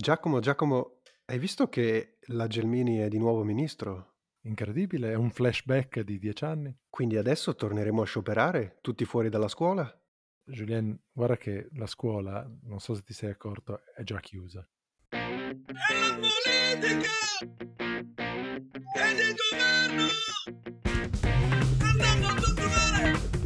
Giacomo, Giacomo, hai visto che la Gelmini è di nuovo ministro? Incredibile, è un flashback di dieci anni. Quindi adesso torneremo a scioperare, tutti fuori dalla scuola? Julien, guarda che la scuola, non so se ti sei accorto, è già chiusa. È la politica! È il governo! Andando a tutto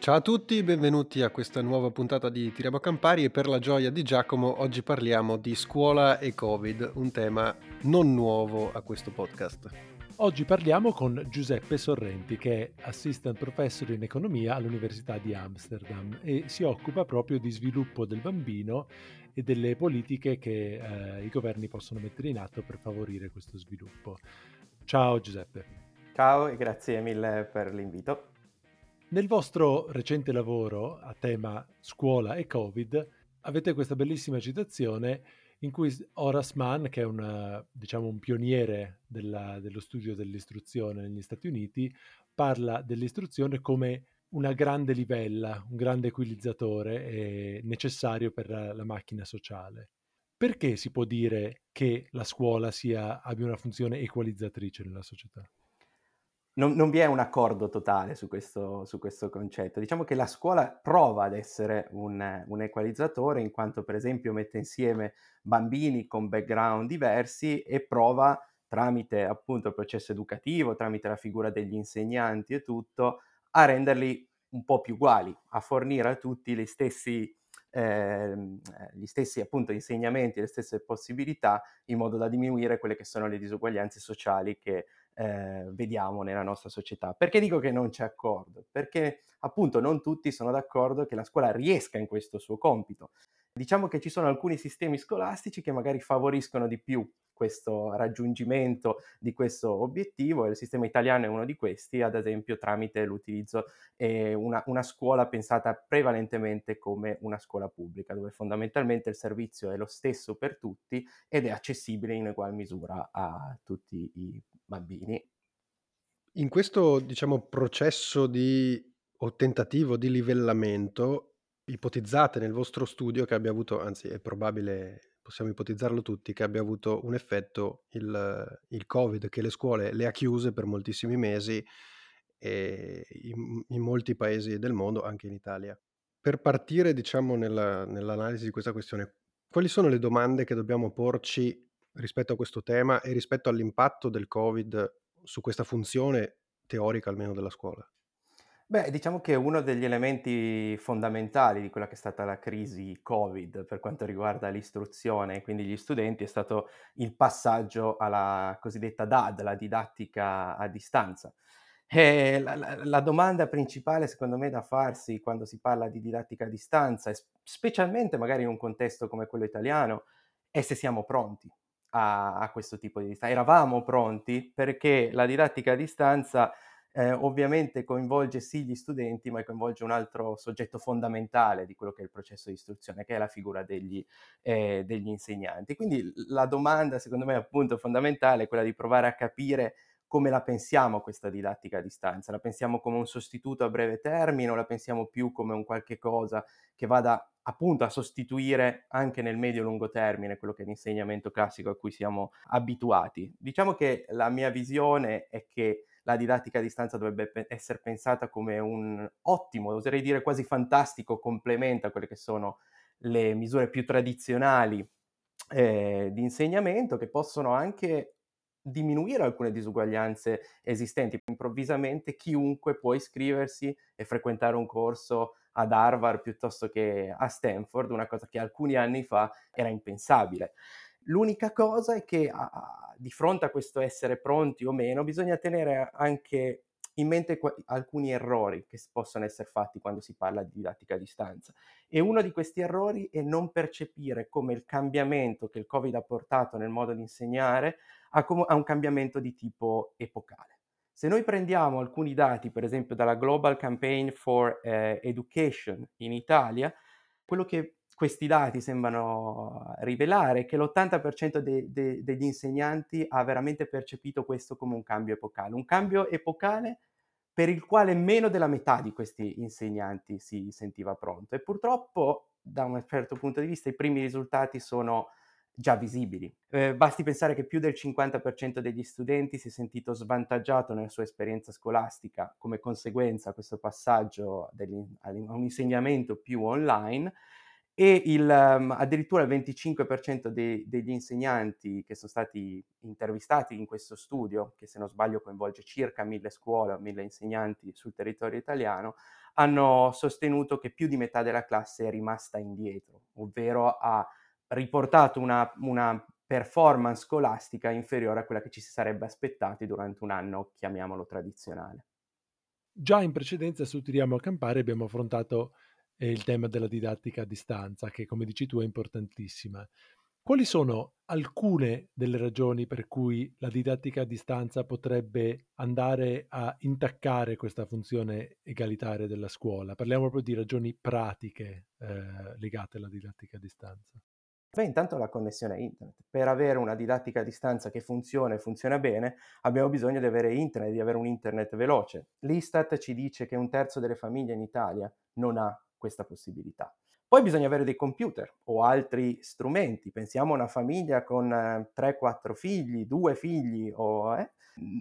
Ciao a tutti, benvenuti a questa nuova puntata di Tiriamo a Campari e per la gioia di Giacomo oggi parliamo di scuola e Covid, un tema non nuovo a questo podcast. Oggi parliamo con Giuseppe Sorrenti, che è Assistant Professor in Economia all'Università di Amsterdam e si occupa proprio di sviluppo del bambino e delle politiche che eh, i governi possono mettere in atto per favorire questo sviluppo. Ciao Giuseppe. Ciao e grazie mille per l'invito. Nel vostro recente lavoro a tema scuola e Covid avete questa bellissima citazione in cui Horace Mann, che è una, diciamo, un pioniere della, dello studio dell'istruzione negli Stati Uniti, parla dell'istruzione come una grande livella, un grande equilizzatore necessario per la, la, macchina sociale. Perché si può dire che la scuola sia, abbia una funzione equalizzatrice nella società? Non, non, vi è un accordo totale su questo, su questo, concetto. Diciamo che la scuola prova ad essere un, un, equalizzatore in quanto per esempio mette insieme bambini con background diversi e prova tramite appunto il processo educativo, tramite la figura degli insegnanti e tutto, a renderli un po' più uguali, a fornire a tutti gli stessi, eh, gli stessi appunto insegnamenti, le stesse possibilità in modo da diminuire quelle che sono le disuguaglianze sociali che eh, vediamo nella nostra società. Perché dico che non c'è accordo? Perché appunto non tutti sono d'accordo che la scuola riesca in questo suo compito. Diciamo che ci sono alcuni sistemi scolastici che magari favoriscono di più questo raggiungimento di questo obiettivo e il sistema italiano è uno di questi, ad esempio tramite l'utilizzo di una, una scuola pensata prevalentemente come una scuola pubblica, dove fondamentalmente il servizio è lo stesso per tutti ed è accessibile in ugual misura a tutti i bambini. In questo, diciamo, processo di o tentativo di livellamento, ipotizzate nel vostro studio che abbia avuto, anzi è probabile, possiamo ipotizzarlo tutti, che abbia avuto un effetto il, il Covid, che le scuole le ha chiuse per moltissimi mesi in, in, molti paesi del mondo, anche in Italia. Per partire, diciamo, nella, nell'analisi di questa questione, quali sono le domande che dobbiamo porci rispetto a questo tema e rispetto all'impatto del Covid su questa funzione teorica almeno della scuola? Beh, diciamo che uno degli elementi fondamentali di quella che è stata la crisi Covid per quanto riguarda l'istruzione e quindi gli studenti è stato il passaggio alla cosiddetta DAD, la didattica a distanza. La, la, la, domanda principale, secondo me, da farsi quando si parla di didattica a distanza, specialmente magari in un contesto come quello italiano, è se siamo pronti a, a questo tipo di distanza. Eravamo pronti perché la didattica a distanza eh, ovviamente coinvolge sì gli studenti, ma coinvolge un altro soggetto fondamentale di quello che è il processo di istruzione, che è la figura degli, eh, degli insegnanti. Quindi la domanda, secondo me, appunto fondamentale è quella di provare a capire come la pensiamo questa didattica a distanza? La pensiamo come un sostituto a breve termine o la pensiamo più come un qualche cosa che vada appunto a sostituire anche nel medio-lungo termine quello che è l'insegnamento classico a cui siamo abituati? Diciamo che la mia visione è che la didattica a distanza dovrebbe essere pensata come un ottimo, oserei dire quasi fantastico complemento a quelle che sono le misure più tradizionali eh, di insegnamento che possono anche diminuire alcune disuguaglianze esistenti. Improvvisamente chiunque può iscriversi e frequentare un corso ad Harvard piuttosto che a Stanford, una cosa che alcuni anni fa era impensabile. L'unica cosa è che a, a, di fronte a questo essere pronti o meno bisogna tenere anche in mente qu- alcuni errori che possono essere fatti quando si parla di didattica a distanza. E uno di questi errori è non percepire come il cambiamento che il Covid ha portato nel modo di insegnare ha, com- un cambiamento di tipo epocale. Se noi prendiamo alcuni dati, per esempio dalla Global Campaign for eh, Education in Italia, quello che questi dati sembrano rivelare che l'80% de- de- degli insegnanti ha veramente percepito questo come un cambio epocale, un cambio epocale per il quale meno della metà di questi insegnanti si sentiva pronto. E purtroppo da un certo punto di vista i primi risultati sono già visibili. Eh, basti pensare che più del 50% degli studenti si è sentito svantaggiato nella sua esperienza scolastica come conseguenza a questo passaggio a un insegnamento più online e il, um, addirittura il 25% de- degli insegnanti che sono stati intervistati in questo studio, che se non sbaglio coinvolge circa mille scuole o mille insegnanti sul territorio italiano, hanno sostenuto che più di metà della classe è rimasta indietro, ovvero ha riportato una, una performance scolastica inferiore a quella che ci si sarebbe aspettati durante un anno, chiamiamolo tradizionale. Già in precedenza su Tiriamo a Campare abbiamo affrontato eh, il tema della didattica a distanza, che come dici tu è importantissima. Quali sono alcune delle ragioni per cui la didattica a distanza potrebbe andare a intaccare questa funzione egalitaria della scuola? Parliamo proprio di ragioni pratiche eh, legate alla didattica a distanza. Beh, intanto la connessione a internet. Per avere una didattica a distanza che funziona e funziona bene, abbiamo bisogno di avere internet, di avere un internet veloce. L'Istat ci dice che un terzo delle famiglie in Italia non ha questa possibilità. Poi bisogna avere dei computer o altri strumenti. Pensiamo a una famiglia con eh, 3-4 figli, due figli, o, eh?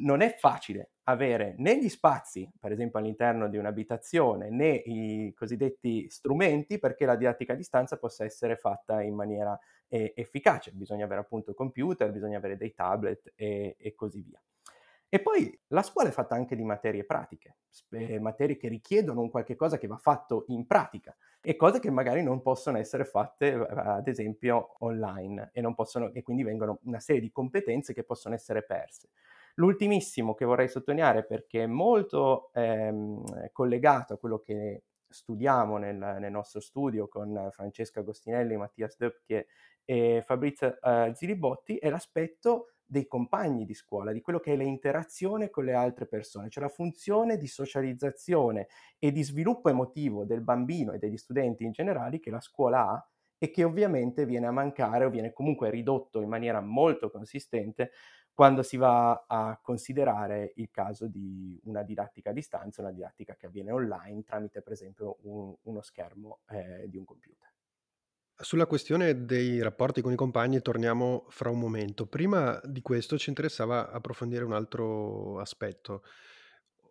non è facile avere né gli spazi, per esempio all'interno di un'abitazione, né i cosiddetti strumenti perché la didattica a distanza possa essere fatta in maniera eh, efficace. Bisogna avere appunto computer, bisogna avere dei tablet e, e così via. E poi la scuola è fatta anche di materie pratiche, materie che richiedono un qualche cosa che va fatto in pratica e cose che magari non possono essere fatte ad esempio online e, possono, e quindi vengono una serie di competenze che possono essere perse. L'ultimissimo che vorrei sottolineare perché è molto ehm, collegato a quello che studiamo nel, nel, nostro studio con Francesca Agostinelli, Mattias Döpke e Fabrizio eh, Zilibotti è l'aspetto dei compagni di scuola, di quello che è l'interazione con le altre persone, cioè la funzione di socializzazione e di sviluppo emotivo del bambino e degli studenti in generale che la scuola ha e che ovviamente viene a mancare o viene comunque ridotto in maniera molto consistente quando si va a considerare il caso di una didattica a distanza, una didattica che avviene online tramite per esempio un, uno schermo eh, di un computer. Sulla questione dei rapporti con i compagni torniamo fra un momento. Prima di questo ci interessava approfondire un altro aspetto.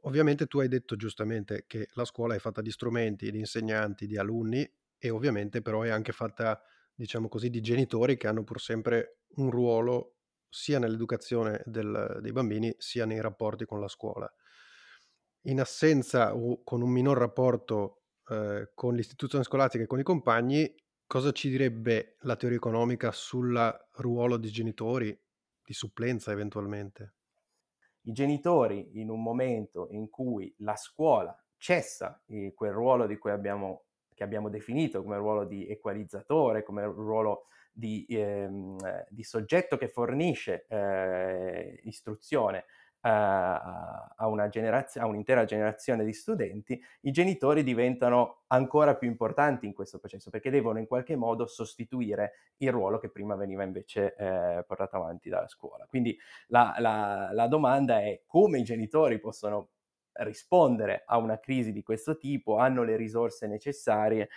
Ovviamente tu hai detto giustamente che la scuola è fatta di strumenti, di insegnanti, di alunni e ovviamente però è anche fatta, diciamo così, di genitori che hanno pur sempre un ruolo sia nell'educazione del, dei bambini sia nei rapporti con la scuola. In assenza o con un minor rapporto eh, con l'istituzione scolastica e con i compagni, Cosa ci direbbe la teoria economica sul ruolo dei genitori, di supplenza eventualmente? I genitori in un momento in cui la scuola cessa eh, quel ruolo di cui abbiamo, che abbiamo definito come ruolo di equalizzatore, come ruolo di, ehm, di soggetto che fornisce eh, istruzione a, una generazio- a un'intera generazione di studenti, i genitori diventano ancora più importanti in questo processo perché devono in qualche modo sostituire il ruolo che prima veniva invece eh, portato avanti dalla scuola. Quindi la, la, la domanda è come i genitori possono rispondere a una crisi di questo tipo, hanno le risorse necessarie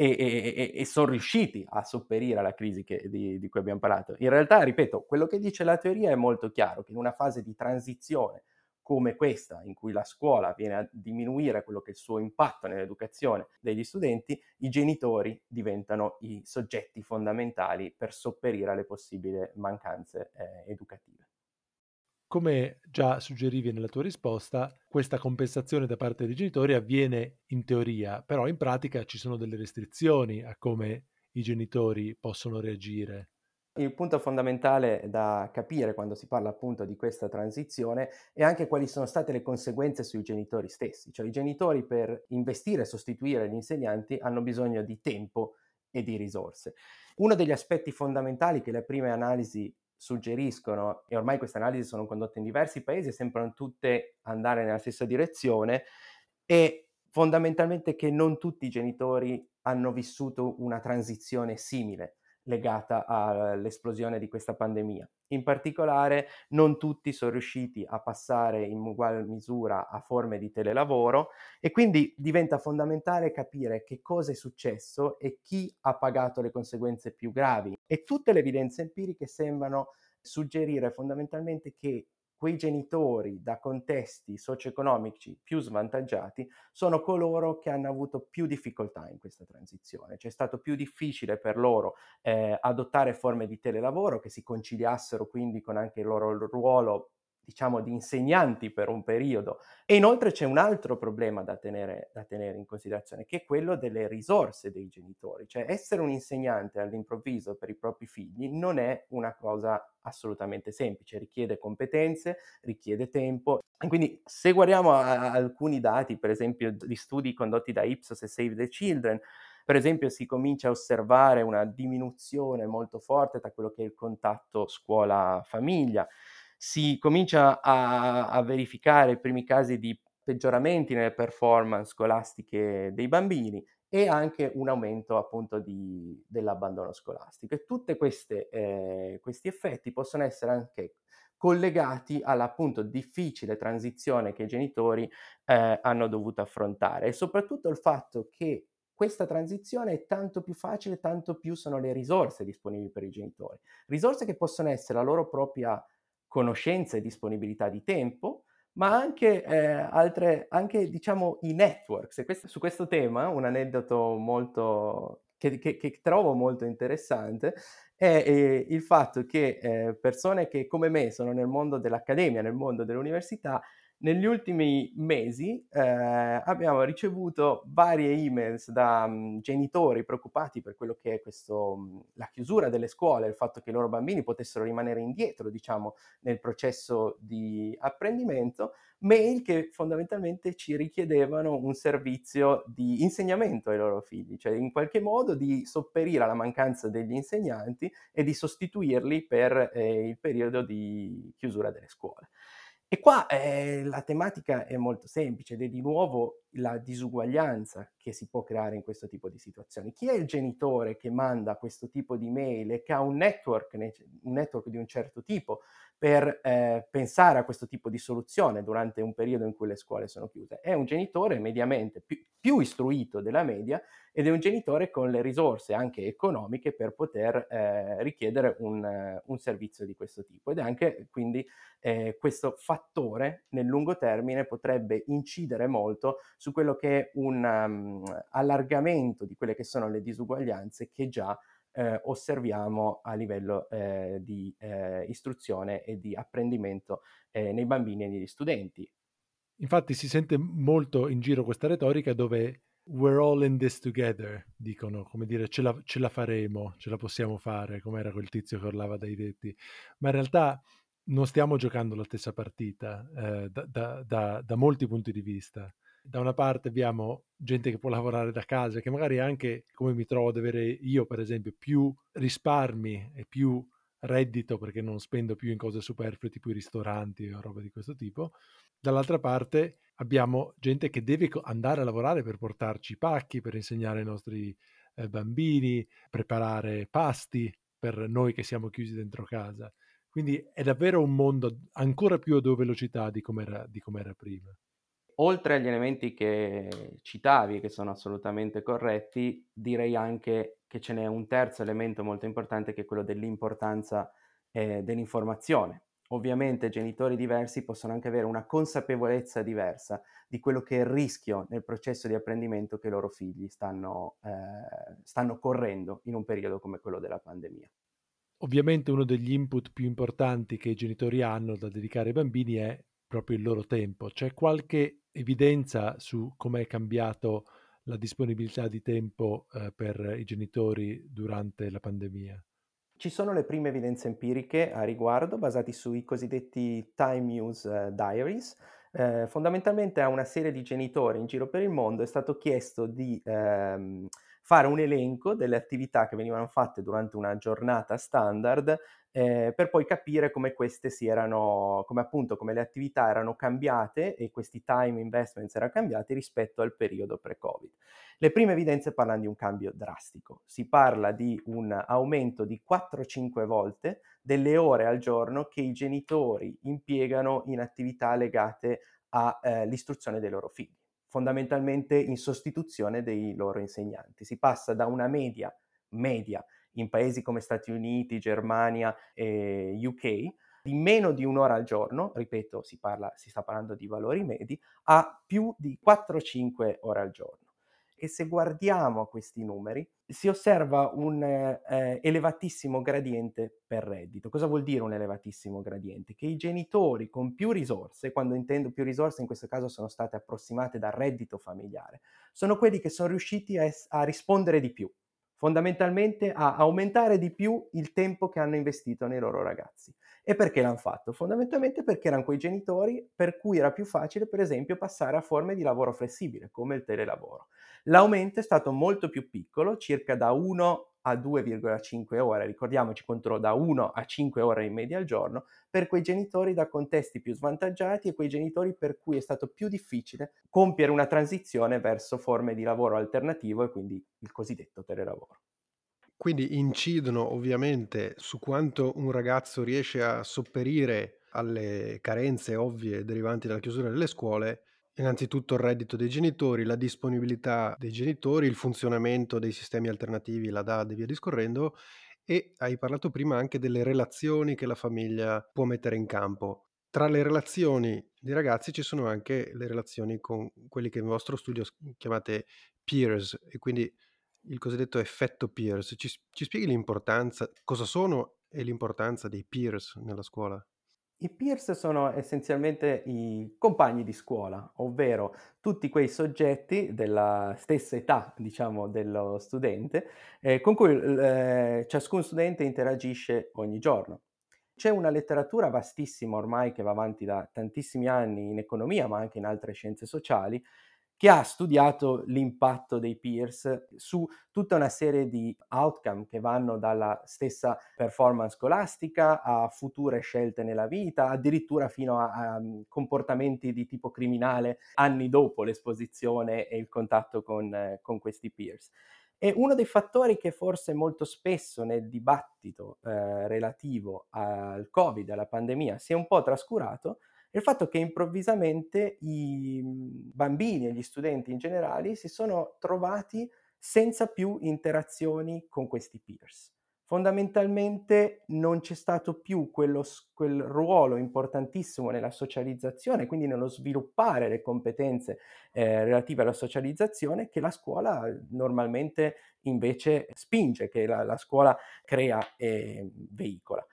e, e, e, sono riusciti a sopperire alla crisi che, di, di, cui abbiamo parlato. In realtà, ripeto, quello che dice la teoria è molto chiaro, che in una fase di transizione come questa, in cui la scuola viene a diminuire quello che è il suo impatto nell'educazione degli studenti, i genitori diventano i soggetti fondamentali per sopperire alle possibili mancanze eh, educative. Come già suggerivi nella tua risposta, questa compensazione da parte dei genitori avviene in teoria, però in pratica ci sono delle restrizioni a come i genitori possono reagire. Il punto fondamentale da capire quando si parla appunto di questa transizione è anche quali sono state le conseguenze sui genitori stessi, cioè i genitori per investire e sostituire gli insegnanti hanno bisogno di tempo e di risorse. Uno degli aspetti fondamentali che le prime analisi suggeriscono, e ormai queste analisi sono condotte in diversi paesi e sembrano tutte andare nella stessa direzione, e fondamentalmente che non tutti i genitori hanno vissuto una transizione simile legata all'esplosione di questa pandemia. In particolare non tutti sono riusciti a passare in uguale misura a forme di telelavoro e quindi diventa fondamentale capire che cosa è successo e chi ha pagato le conseguenze più gravi. E tutte le evidenze empiriche sembrano suggerire fondamentalmente che quei genitori da contesti socio-economici più svantaggiati sono coloro che hanno avuto più difficoltà in questa transizione. C'è stato più difficile per loro eh, adottare forme di telelavoro che si conciliassero quindi con anche il loro ruolo diciamo, di insegnanti per un periodo. E inoltre c'è un altro problema da tenere, da tenere, in considerazione, che è quello delle risorse dei genitori. Cioè essere un insegnante all'improvviso per i propri figli non è una cosa assolutamente semplice, richiede competenze, richiede tempo. E quindi se guardiamo a, a alcuni dati, per esempio di studi condotti da Ipsos e Save the Children, per esempio si comincia a osservare una diminuzione molto forte tra quello che è il contatto scuola-famiglia si comincia a, a verificare i primi casi di peggioramenti nelle performance scolastiche dei bambini e anche un aumento appunto di, dell'abbandono scolastico. E tutti eh, questi effetti possono essere anche collegati all'appunto difficile transizione che i genitori eh, hanno dovuto affrontare e soprattutto il fatto che questa transizione è tanto più facile, tanto più sono le risorse disponibili per i genitori. Risorse che possono essere la loro propria conoscenza e disponibilità di tempo, ma anche, eh, altre, anche diciamo i networks. Questo, su questo tema un aneddoto molto, che, che, che trovo molto interessante è eh, il fatto che eh, persone che come me sono nel mondo dell'accademia, nel mondo dell'università, negli ultimi mesi eh, abbiamo ricevuto varie emails da um, genitori preoccupati per quello che è questo, um, la chiusura delle scuole, il fatto che i loro bambini potessero rimanere indietro, diciamo, nel processo di apprendimento, mail che fondamentalmente ci richiedevano un servizio di insegnamento ai loro figli, cioè in qualche modo di sopperire alla mancanza degli insegnanti e di sostituirli per eh, il periodo di chiusura delle scuole. E qua eh, la tematica è molto semplice ed è di nuovo la disuguaglianza che si può creare in questo tipo di situazioni. Chi è il genitore che manda questo tipo di mail e che ha un network, un network di un certo tipo per eh, pensare a questo tipo di soluzione durante un periodo in cui le scuole sono chiuse. È un genitore mediamente più, più istruito della media ed è un genitore con le risorse anche economiche per poter eh, richiedere un, un, servizio di questo tipo. Ed anche quindi eh, questo fattore nel lungo termine potrebbe incidere molto su quello che è un um, allargamento di quelle che sono le disuguaglianze che già eh, osserviamo a livello eh, di eh, istruzione e di apprendimento eh, nei bambini e negli studenti. Infatti si sente molto in giro questa retorica dove we're all in this together, dicono, come dire ce la, ce la faremo, ce la possiamo fare, come era quel tizio che urlava dai tetti, ma in realtà non stiamo giocando la stessa partita eh, da, da, da, da molti punti di vista. Da una parte abbiamo gente che può lavorare da casa, che magari anche, come mi trovo ad avere io, per esempio, più risparmi e più reddito perché non spendo più in cose superflue tipo i ristoranti o roba di questo tipo. Dall'altra parte abbiamo gente che deve andare a lavorare per portarci i pacchi, per insegnare ai nostri eh, bambini, preparare pasti per noi che siamo chiusi dentro casa. Quindi è davvero un mondo ancora più a due velocità di come era prima oltre agli elementi che citavi, che sono assolutamente corretti, direi anche che ce n'è un terzo elemento molto importante che è quello dell'importanza eh, dell'informazione. Ovviamente genitori diversi possono anche avere una consapevolezza diversa di quello che è il rischio nel processo di apprendimento che i loro figli stanno, eh, stanno correndo in un periodo come quello della pandemia. Ovviamente uno degli input più importanti che i genitori hanno da dedicare ai bambini è proprio il loro tempo. C'è qualche evidenza su come è cambiato la disponibilità di tempo eh, per i genitori durante la pandemia? Ci sono le prime evidenze empiriche a riguardo, basate sui cosiddetti time use uh, diaries. Eh, fondamentalmente a una serie di genitori in giro per il mondo è stato chiesto di ehm, fare un elenco delle attività che venivano fatte durante una giornata standard eh, per poi capire come queste si erano, come appunto come le attività erano cambiate e questi time investments erano cambiati rispetto al periodo pre-Covid. Le prime evidenze parlano di un cambio drastico, si parla di un aumento di 4-5 volte delle ore al giorno che i genitori impiegano in attività legate all'istruzione eh, dei loro figli fondamentalmente in sostituzione dei loro insegnanti. Si passa da una media, media in paesi come Stati Uniti, Germania e UK, di meno di un'ora al giorno, ripeto, si, parla, si sta parlando di valori medi, a più di 4-5 ore al giorno e se guardiamo questi numeri si osserva un eh, elevatissimo gradiente per reddito. Cosa vuol dire un elevatissimo gradiente? Che i genitori con più risorse, quando intendo più risorse in questo caso sono state approssimate dal reddito familiare, sono quelli che sono riusciti a, es- a rispondere di più, fondamentalmente a aumentare di più il tempo che hanno investito nei loro ragazzi. E perché l'hanno fatto? Fondamentalmente perché erano quei genitori per cui era più facile, per esempio, passare a forme di lavoro flessibile, come il telelavoro. L'aumento è stato molto più piccolo, circa da 1 a 2,5 ore, ricordiamoci contro da 1 a 5 ore in media al giorno, per quei genitori da contesti più svantaggiati e quei genitori per cui è stato più difficile compiere una transizione verso forme di lavoro alternativo e quindi il cosiddetto telelavoro. Quindi incidono ovviamente su quanto un ragazzo riesce a sopperire alle carenze ovvie derivanti dalla chiusura delle scuole Innanzitutto il reddito dei genitori, la disponibilità dei genitori, il funzionamento dei sistemi alternativi, la DAD e via discorrendo, e hai parlato prima anche delle relazioni che la famiglia può mettere in campo. Tra le relazioni dei ragazzi ci sono anche le relazioni con quelli che nel vostro studio chiamate peers, e quindi il cosiddetto effetto peers. Ci, ci spieghi l'importanza, cosa sono e l'importanza dei peers nella scuola? I peers sono essenzialmente i compagni di scuola, ovvero tutti quei soggetti della stessa età, diciamo, dello studente, eh, con cui eh, ciascun studente interagisce ogni giorno. C'è una letteratura vastissima ormai che va avanti da tantissimi anni in economia, ma anche in altre scienze sociali, che ha studiato l'impatto dei peers su tutta una serie di outcome che vanno dalla stessa performance scolastica a future scelte nella vita, addirittura fino a, a comportamenti di tipo criminale anni dopo l'esposizione e il contatto con, eh, con questi peers. E uno dei fattori che forse molto spesso nel dibattito eh, relativo al Covid, alla pandemia, si è un po' trascurato, il fatto che improvvisamente i mhmm, bambini e gli studenti in generale si sono trovati senza più interazioni con questi peers. Fondamentalmente non c'è stato più quello, quel ruolo importantissimo nella socializzazione, quindi nello sviluppare le competenze eh, relative alla socializzazione che la scuola normalmente invece spinge, che la, la scuola crea e veicola.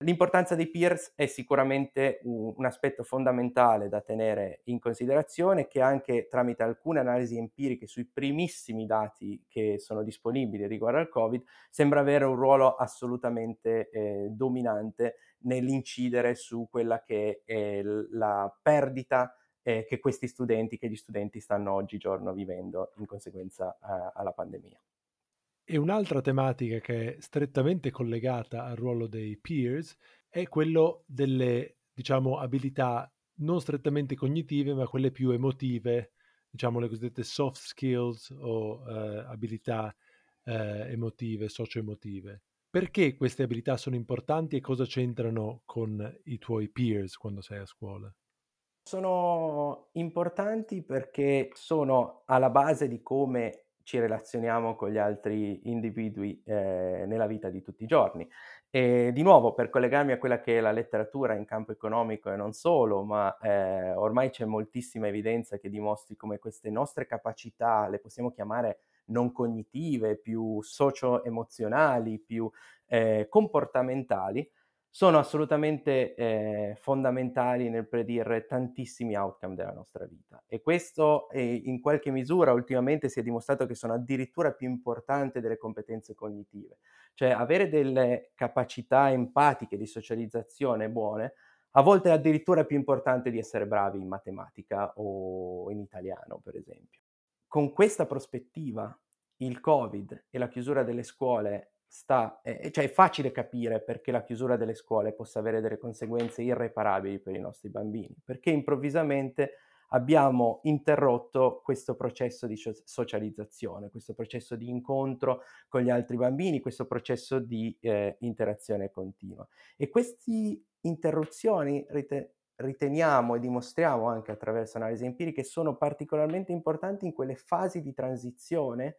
L'importanza dei peers è sicuramente un, aspetto fondamentale da tenere in considerazione che anche tramite alcune analisi empiriche sui primissimi dati che sono disponibili riguardo al Covid sembra avere un ruolo assolutamente eh, dominante nell'incidere su quella che è la perdita eh, che questi studenti, che gli studenti stanno oggigiorno vivendo in conseguenza eh, alla pandemia. E un'altra tematica che è strettamente collegata al ruolo dei peers è quello delle, diciamo, abilità non strettamente cognitive, ma quelle più emotive, diciamo le cosiddette soft skills o eh, abilità eh, emotive, socio-emotive. Perché queste abilità sono importanti e cosa c'entrano con i tuoi peers quando sei a scuola? Sono importanti perché sono alla base di come ci relazioniamo con gli altri individui eh, nella vita di tutti i giorni. E di nuovo, per collegarmi a quella che è la letteratura in campo economico e non solo, ma eh, ormai c'è moltissima evidenza che dimostri come queste nostre capacità, le possiamo chiamare non cognitive, più socio-emozionali, più eh, comportamentali, sono assolutamente eh, fondamentali nel predire tantissimi outcome della nostra vita e questo eh, in qualche misura ultimamente si è dimostrato che sono addirittura più importanti delle competenze cognitive, cioè avere delle capacità empatiche di socializzazione buone a volte è addirittura più importante di essere bravi in matematica o in italiano, per esempio. Con questa prospettiva il Covid e la chiusura delle scuole sta ehm, cioè è facile capire perché la chiusura delle scuole possa avere delle conseguenze irreparabili per i nostri bambini, perché improvvisamente abbiamo interrotto questo processo di socializzazione, questo processo di incontro con gli altri bambini, questo processo di, ehm, interazione continua. E questi interruzioni rite riteniamo e dimostriamo anche attraverso analisi empiriche, sono particolarmente importanti in quelle fasi di transizione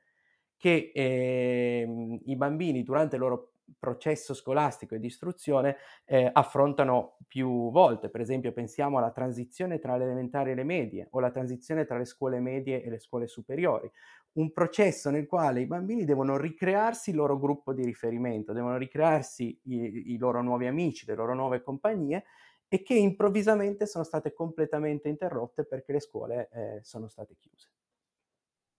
che, ehm, i bambini durante il loro processo scolastico e di istruzione, ehm, affrontano più volte. Per esempio pensiamo alla transizione tra le elementari e le medie, o la transizione tra le scuole medie e le scuole superiori. Un processo nel quale i bambini devono ricrearsi il loro gruppo di riferimento, devono ricrearsi i i loro nuovi amici, le loro nuove compagnie e che improvvisamente sono state completamente interrotte perché le scuole, ehm, sono state chiuse.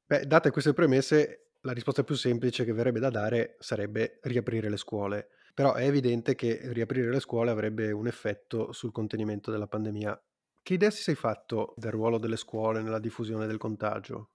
Beh, date queste premesse, la risposta più semplice che verrebbe da dare sarebbe riaprire le scuole. Però è evidente che riaprire le scuole avrebbe un effetto sul contenimento della pandemia. Che idea si sei fatto del ruolo delle scuole nella diffusione del contagio?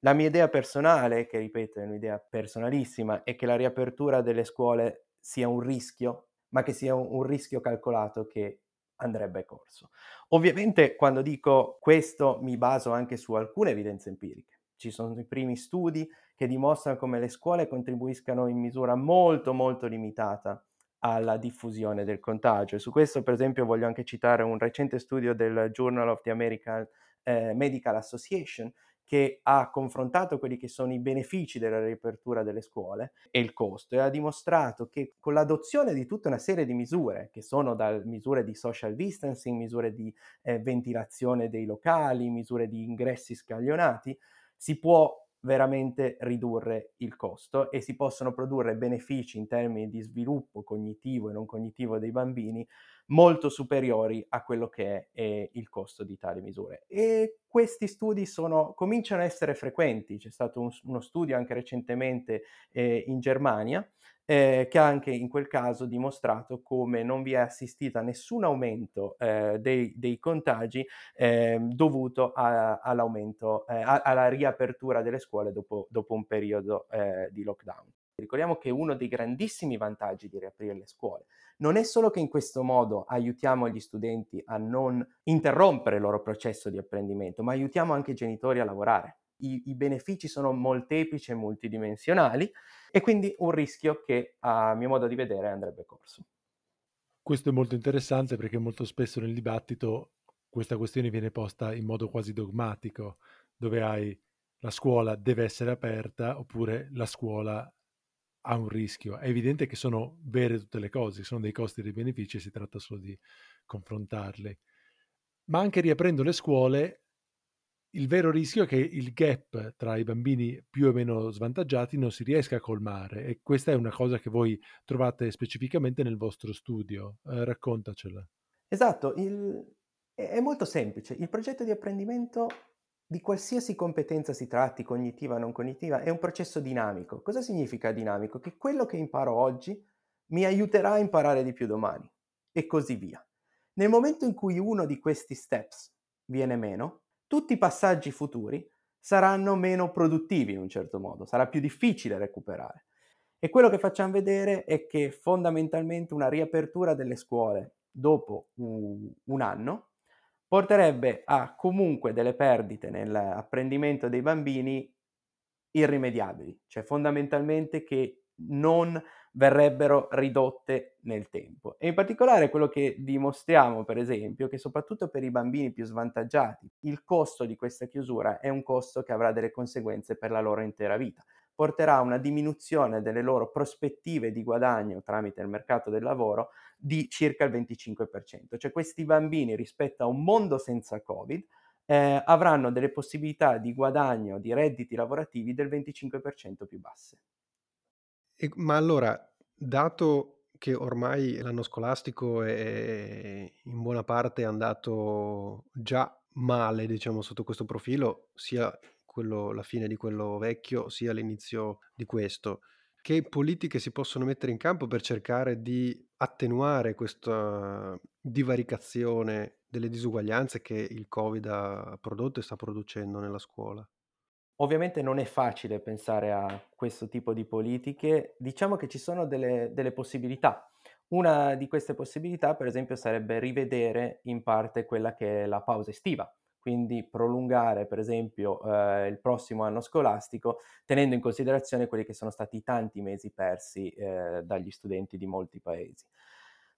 La mia idea personale, che ripeto è un'idea personalissima, è che la riapertura delle scuole sia un rischio, ma che sia un rischio calcolato che andrebbe corso. Ovviamente quando dico questo mi baso anche su alcune evidenze empiriche. Ci sono i primi studi che dimostrano come le scuole contribuiscano in misura molto, molto limitata alla diffusione del contagio. E su questo per esempio voglio anche citare un recente studio del Journal of the American, ehm, Medical Association che ha confrontato quelli che sono i benefici della riapertura delle scuole e il costo e ha dimostrato che con l'adozione di tutta una serie di misure, che sono da misure di social distancing, misure di, ehm, ventilazione dei locali, misure di ingressi scaglionati, si può veramente ridurre il costo e si possono produrre benefici in termini di sviluppo cognitivo e non cognitivo dei bambini molto superiori a quello che è, ehm, il costo di tali misure. E questi studi sono cominciano a essere frequenti. C'è stato un uno studio anche recentemente, ehm, in Germania, ehm, che ha anche in quel caso dimostrato come non vi è assistita nessun aumento, ehm, dei dei contagi, ehm, dovuto a all'aumento a alla riapertura delle scuole dopo dopo un periodo, ehm, di lockdown. Ricordiamo che uno dei grandissimi vantaggi di riaprire le scuole non è solo che in questo modo aiutiamo gli studenti a non interrompere il loro processo di apprendimento, ma aiutiamo anche i genitori a lavorare. I i benefici sono molteplici e multidimensionali e quindi un rischio che, a mio modo di vedere, andrebbe corso. Questo è molto interessante perché molto spesso nel dibattito questa questione viene posta in modo quasi dogmatico, dove hai la scuola deve essere aperta oppure la scuola ha un rischio. È evidente che sono vere tutte le cose, sono dei costi e dei benefici si tratta solo di confrontarli. Ma anche riaprendo le scuole, il vero rischio è che il gap tra i bambini più o meno svantaggiati non si riesca a colmare e questa è una cosa che voi trovate specificamente nel vostro studio. Ehm, raccontacela. Esatto, il è molto semplice. Il progetto di apprendimento di qualsiasi competenza si tratti, cognitiva o non cognitiva, è un processo dinamico. Cosa significa dinamico? Che quello che imparo oggi mi aiuterà a imparare di più domani e così via. Nel momento in cui uno di questi steps viene meno, tutti i passaggi futuri saranno meno produttivi in un certo modo, sarà più difficile recuperare. E quello che facciam vedere è che fondamentalmente una riapertura delle scuole dopo un anno porterebbe a comunque delle perdite nell'apprendimento dei bambini irrimediabili, cioè fondamentalmente che non verrebbero ridotte nel tempo. E in particolare quello che dimostriamo, per esempio, che soprattutto per i bambini più svantaggiati, il costo di questa chiusura è un costo che avrà delle conseguenze per la loro intera vita. Porterà a una diminuzione delle loro prospettive di guadagno tramite il mercato del lavoro di circa il 25%. Cioè questi bambini rispetto a un mondo senza Covid, ehm, avranno delle possibilità di guadagno, di redditi lavorativi del 25% più basse. E ma allora, dato che ormai l'anno scolastico è in buona parte andato già male, diciamo, sotto questo profilo, sia quello la fine di quello vecchio, sia l'inizio di questo, che politiche si possono mettere in campo per cercare di attenuare questa divaricazione delle disuguaglianze che il Covid ha prodotto e sta producendo nella scuola? Ovviamente non è facile pensare a questo tipo di politiche, diciamo che ci sono delle, delle possibilità. Una di queste possibilità, per esempio, sarebbe rivedere in parte quella che è la pausa estiva, quindi prolungare, per esempio, eh, il prossimo anno scolastico, tenendo in considerazione quelli che sono stati i tanti mesi persi eh, dagli studenti di molti paesi.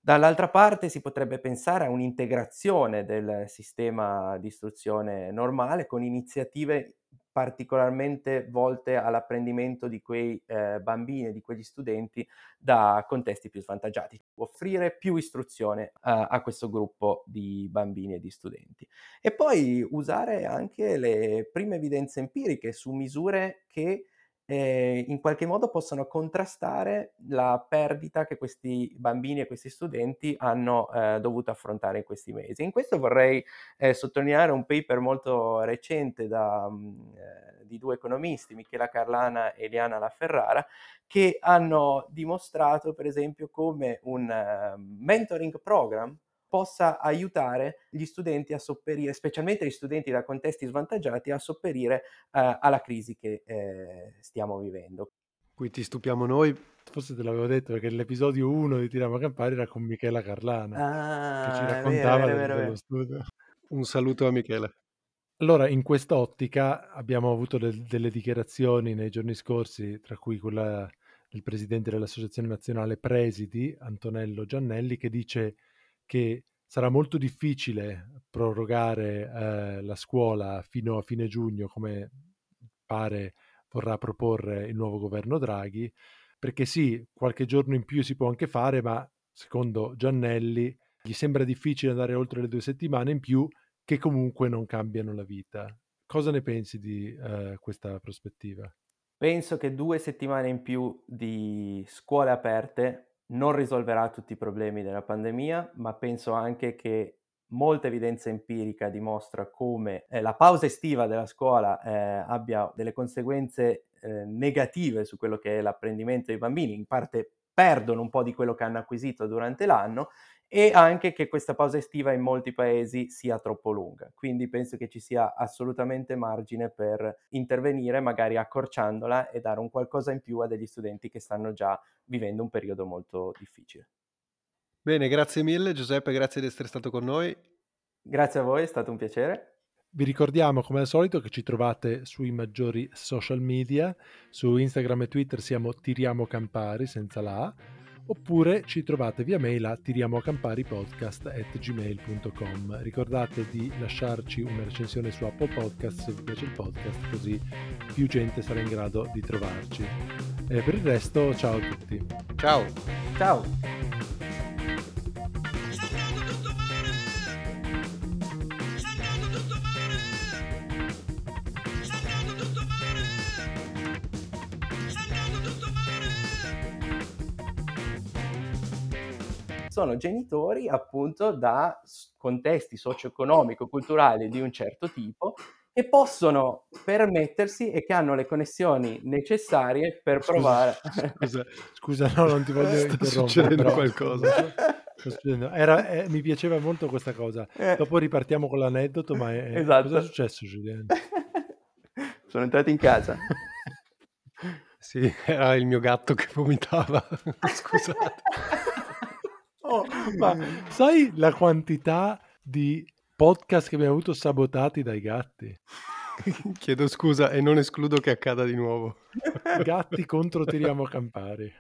Dall'altra parte si potrebbe pensare a un'integrazione del sistema di istruzione normale con iniziative particolarmente volte all'apprendimento di quei eh, bambini e di quegli studenti da contesti più svantaggiati, offrire più istruzione a, a questo gruppo di bambini e di studenti. E poi usare anche le prime evidenze empiriche su misure che eh, in qualche modo possono contrastare la perdita che questi bambini e questi studenti hanno eh, dovuto affrontare in questi mesi. In questo vorrei eh, sottolineare un paper molto recente da, mm, eh, di due economisti, Michela Carlana e Eliana Laferrara, che hanno dimostrato per esempio come un uh, mentoring program possa aiutare gli studenti a sopperire, specialmente gli studenti da contesti svantaggiati, a sopperire eh, alla crisi che eh, stiamo vivendo. Qui ti stupiamo noi. Forse te l'avevo detto perché l'episodio 1 di Tiriamo Campari era con Michela Carlana ah, che ci raccontava vero, vero, dello studio. Un saluto a Michela. Allora, in quest'ottica abbiamo avuto le, delle dichiarazioni nei giorni scorsi, tra cui quella del presidente dell'Associazione Nazionale Presidi, Antonello Giannelli, che dice che sarà molto difficile prorogare eh, la scuola fino a fine giugno, come pare vorrà proporre il nuovo governo Draghi, perché sì, qualche giorno in più si può anche fare, ma secondo Giannelli gli sembra difficile andare oltre le due settimane in più che comunque non cambiano la vita. Cosa ne pensi di eh, questa prospettiva? Penso che due settimane in più di scuole aperte non risolverà tutti i problemi della pandemia, ma penso anche che molta evidenza empirica dimostra come eh, la pausa estiva della scuola eh, abbia delle conseguenze eh, negative su quello che è l'apprendimento dei bambini, in parte perdono un po' di quello che hanno acquisito durante l'anno e anche che questa pausa estiva in molti paesi sia troppo lunga. Quindi penso che ci sia assolutamente margine per intervenire, magari accorciandola e dare un qualcosa in più a degli studenti che stanno già vivendo un periodo molto difficile. Bene, grazie mille Giuseppe, grazie di essere stato con noi. Grazie a voi, è stato un piacere. Vi ricordiamo come al solito che ci trovate sui maggiori social media, su Instagram e Twitter siamo Tiriamo Campari senza la A oppure ci trovate via mail a tiriamocamparipodcast.gmail.com Ricordate di lasciarci una recensione su Apple Podcast se vi piace il podcast, così più gente sarà in grado di trovarci. E per il resto, ciao a tutti. Ciao. Ciao. Sono genitori appunto da contesti socio-economico-culturali di un certo tipo che possono permettersi e che hanno le connessioni necessarie per scusa, provare. Scusa, scusa, no, non ti voglio Sta interrompere. succedendo però, qualcosa. Era, eh, mi piaceva molto questa cosa. Eh. Dopo ripartiamo con l'aneddoto, ma è, esatto. cosa è successo, Giuliano? Sono entrato in casa. sì, era il mio gatto che vomitava. Scusate. Oh, ma sai la quantità di podcast che abbiamo avuto sabotati dai gatti? Chiedo scusa e non escludo che accada di nuovo. Gatti contro tiriamo a campari.